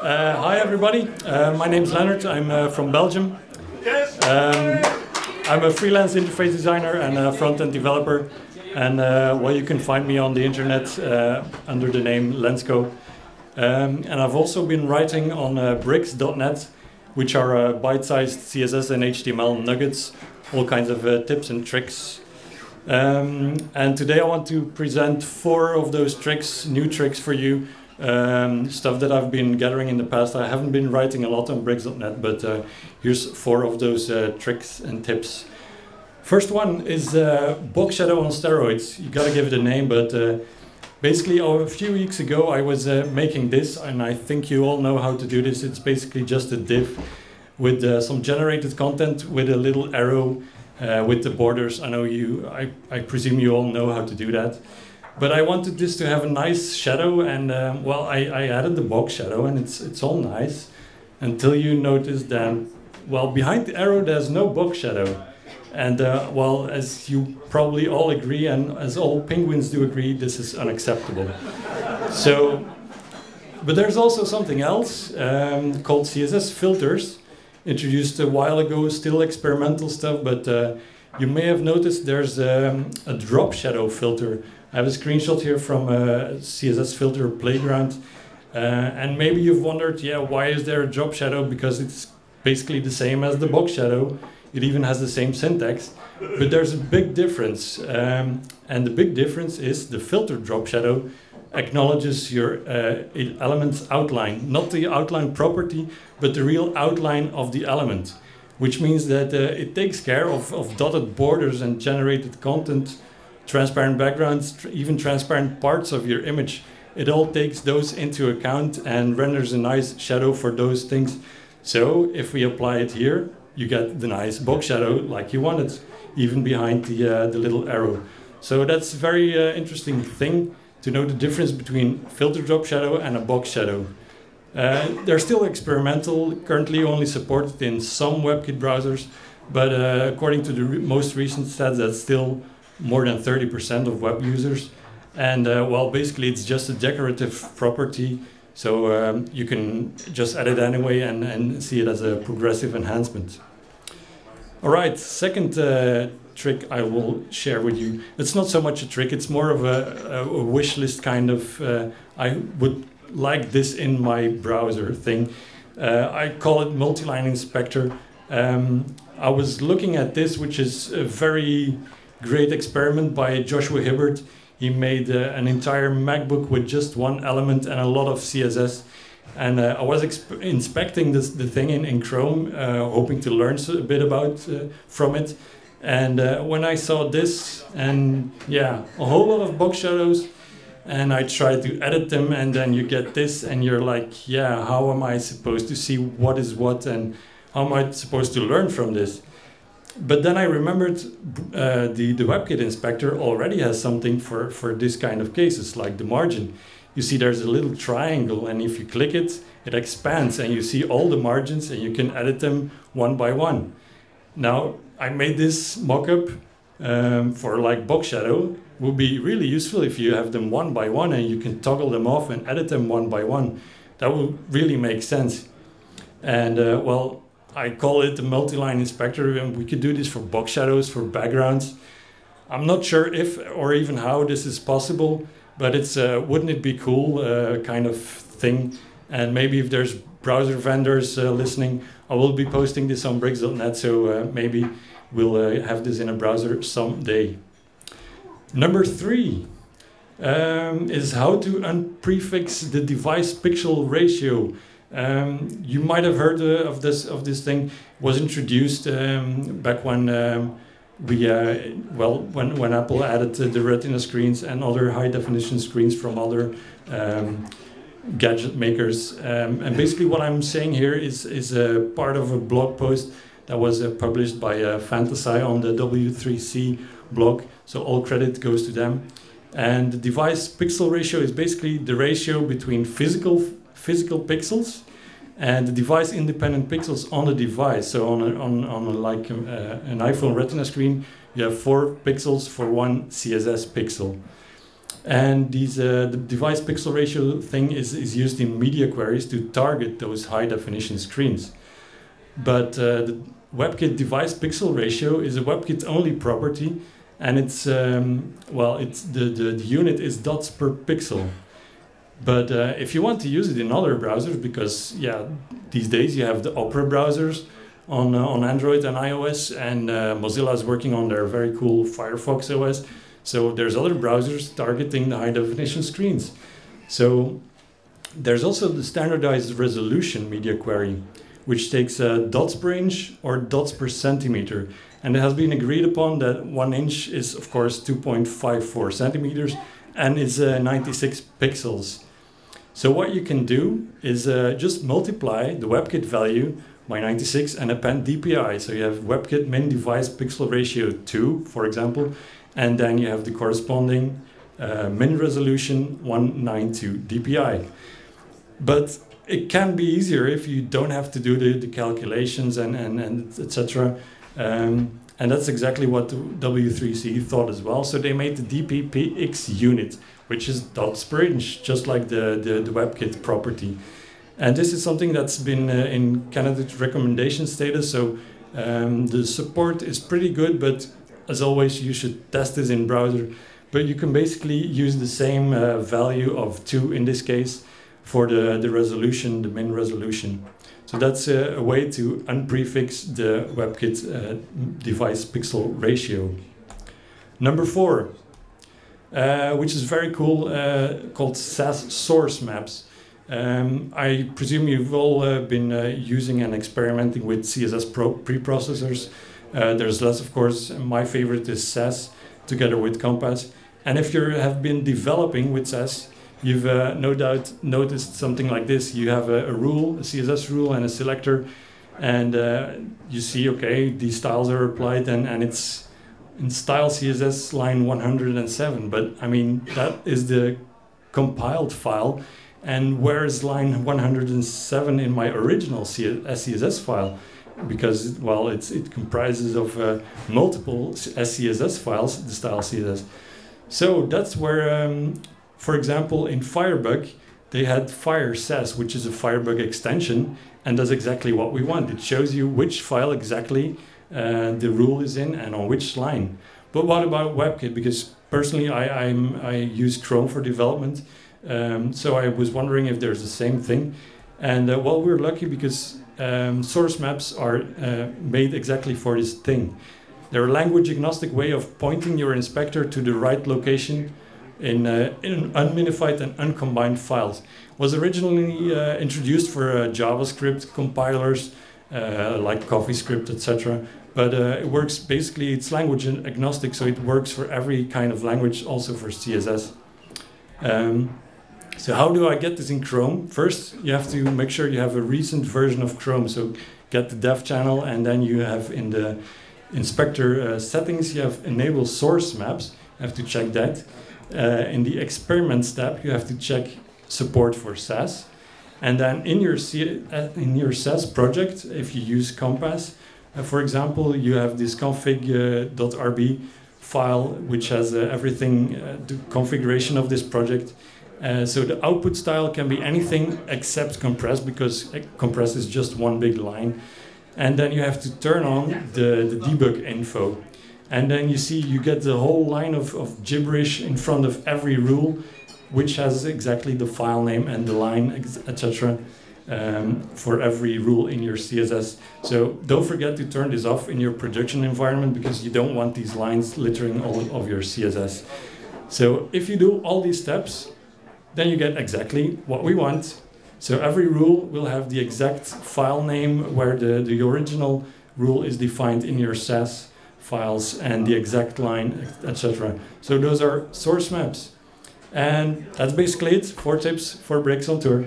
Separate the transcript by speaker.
Speaker 1: Uh, hi, everybody. Uh, my name is Lennart. I'm uh, from Belgium. Um, I'm a freelance interface designer and a front-end developer. And uh, well, you can find me on the internet uh, under the name Lensco. Um, and I've also been writing on uh, Bricss.net, which are uh, bite-sized CSS and HTML nuggets, all kinds of tips and tricks. Um, and today I want to present four of those tricks, new tricks for you, um, stuff that I've been gathering in the past. I haven't been writing a lot on Bricss.net, but uh, here's four of those uh, tricks and tips. First one is uh, box shadow on steroids. You gotta give it a name, but uh, basically, oh, a few weeks ago, I was uh, making this, and I think you all know how to do this. It's basically just a div with uh, some generated content with a little arrow uh, with the borders. I know you, I, I presume you all know how to do that. But I wanted this to have a nice shadow, and um, well, I, I added the box shadow, and it's it's all nice until you notice that well, behind the arrow, there's no box shadow. And uh, well, as you probably all agree, and as all penguins do agree, this is unacceptable. so, but there's also something else um, called CSS filters, introduced a while ago, still experimental stuff, but uh, you may have noticed there's um, a drop shadow filter. I have a screenshot here from a CSS filter playground. Uh, and maybe you've wondered, yeah, why is there a drop shadow? Because it's basically the same as the box shadow. It even has the same syntax, but there's a big difference. Um, and the big difference is the filter drop shadow acknowledges your uh, element's outline, not the outline property, but the real outline of the element, which means that uh, it takes care of, of dotted borders and generated content, transparent backgrounds, tr even transparent parts of your image. It all takes those into account and renders a nice shadow for those things. So if we apply it here, you get the nice box shadow like you wanted, even behind the, uh, the little arrow. So that's a very uh, interesting thing to know the difference between filter drop shadow and a box shadow. Uh, they're still experimental, currently only supported in some WebKit browsers, but uh, according to the re most recent stats, that's still more than 30% of web users. And uh, well, basically it's just a decorative property so um, you can just add it anyway and, and see it as a progressive enhancement. All right, second uh, trick I will share with you. It's not so much a trick, it's more of a, a wish list kind of, uh, I would like this in my browser thing. Uh, I call it multi-line inspector. Um, I was looking at this, which is very great experiment by Joshua Hibbert. He made uh, an entire MacBook with just one element and a lot of CSS. And uh, I was inspecting this, the thing in, in Chrome, uh, hoping to learn a bit about uh, from it. And uh, when I saw this, and yeah, a whole lot of box shadows, and I tried to edit them, and then you get this, and you're like, yeah, how am I supposed to see what is what, and how am I supposed to learn from this? But then I remembered uh, the, the WebKit inspector already has something for, for this kind of cases, like the margin. You see there's a little triangle, and if you click it, it expands, and you see all the margins, and you can edit them one by one. Now, I made this mockup um, for like box shadow. Would be really useful if you have them one by one, and you can toggle them off and edit them one by one. That would really make sense. And uh, well, I call it the multi-line inspector, and we could do this for box shadows, for backgrounds. I'm not sure if or even how this is possible, but it's uh, wouldn't it be cool uh, kind of thing? And maybe if there's browser vendors uh, listening, I will be posting this on Bricss.net, so uh, maybe we'll uh, have this in a browser someday. Number three um, is how to unprefix the device pixel ratio. Um, you might have heard uh, of this of this thing. It was introduced um, back when um, we uh, well when when Apple added uh, the Retina screens and other high definition screens from other um, gadget makers. Um, and basically, what I'm saying here is is a part of a blog post that was uh, published by uh, fantasai on the W3C blog. So all credit goes to them. And the device pixel ratio is basically the ratio between physical physical pixels and the device independent pixels on the device. So on a, on, on a, like um, uh, an iPhone Retina screen, you have four pixels for one CSS pixel. And these, uh, the device pixel ratio thing is, is used in media queries to target those high definition screens. But uh, the WebKit device pixel ratio is a WebKit only property and it's, um, well, it's the, the, the, unit is dots per pixel. But uh, if you want to use it in other browsers, because yeah, these days you have the Opera browsers on, uh, on Android and iOS, and uh, Mozilla is working on their very cool Firefox OS. So there's other browsers targeting the high definition screens. So there's also the standardized resolution media query, which takes uh, dots per inch or dots per centimeter. And it has been agreed upon that one inch is, of course, 2.54 centimeters and is uh, 96 pixels. So what you can do is uh, just multiply the WebKit value by 96 and append DPI. So you have WebKit min device pixel ratio 2, for example, and then you have the corresponding uh, min resolution 192 dpi. But it can be easier if you don't have to do the, the calculations and, and, and etc. Um, and that's exactly what W3C thought as well. So they made the DPPX unit, which is per just like the, the, the WebKit property. And this is something that's been uh, in candidate recommendation status. So um, the support is pretty good, but as always, you should test this in browser. But you can basically use the same uh, value of 2 in this case for the, the resolution, the min resolution. So that's a, way to unprefix the WebKit uh, device pixel ratio. Number four, uh, which is very cool, uh, called Sass source maps. Um, I presume you've all uh, been uh, using and experimenting with CSS pro preprocessors. Uh, there's less, of course. My favorite is Sass together with Compass. And if you have been developing with Sass, you've uh, no doubt noticed something like this. You have a, a rule, a CSS rule, and a selector, and uh, you see, okay, these styles are applied, and, and it's in style CSS line 107. But I mean, that is the compiled file. And where is line 107 in my original SCSS file? because well it's it comprises of uh, multiple SCSS files the style CSS so that's where um, for example in Firebug they had FireSass which is a Firebug extension and does exactly what we want. It shows you which file exactly uh, the rule is in and on which line. But what about WebKit? Because personally I, I'm, I use Chrome for development um, so I was wondering if there's the same thing. And uh, well we're lucky because um, source maps are uh, made exactly for this thing. They're a language agnostic way of pointing your inspector to the right location in, uh, in unminified and uncombined files. Was originally uh, introduced for uh, JavaScript compilers uh, like CoffeeScript, etc. But uh, it works basically, it's language agnostic, so it works for every kind of language, also for CSS. Um, so how do I get this in Chrome? First, you have to make sure you have a recent version of Chrome. So get the dev channel, and then you have in the inspector uh, settings, you have enable source maps. You have to check that. Uh, in the experiments tab, you have to check support for Sass. And then in your, C uh, in your Sass project, if you use Compass, uh, for example, you have this config.rb uh, file, which has uh, everything, the configuration of this project. Uh, so the output style can be anything except compress because compress is just one big line. And then you have to turn on the, the debug info. And then you see you get the whole line of, of gibberish in front of every rule, which has exactly the file name and the line, etc. Um, for every rule in your CSS. So don't forget to turn this off in your production environment because you don't want these lines littering all of your CSS. So if you do all these steps, then you get exactly what we want. So every rule will have the exact file name where the, the original rule is defined in your Sass files and the exact line, etc. So those are source maps. And that's basically it. Four tips for on tour.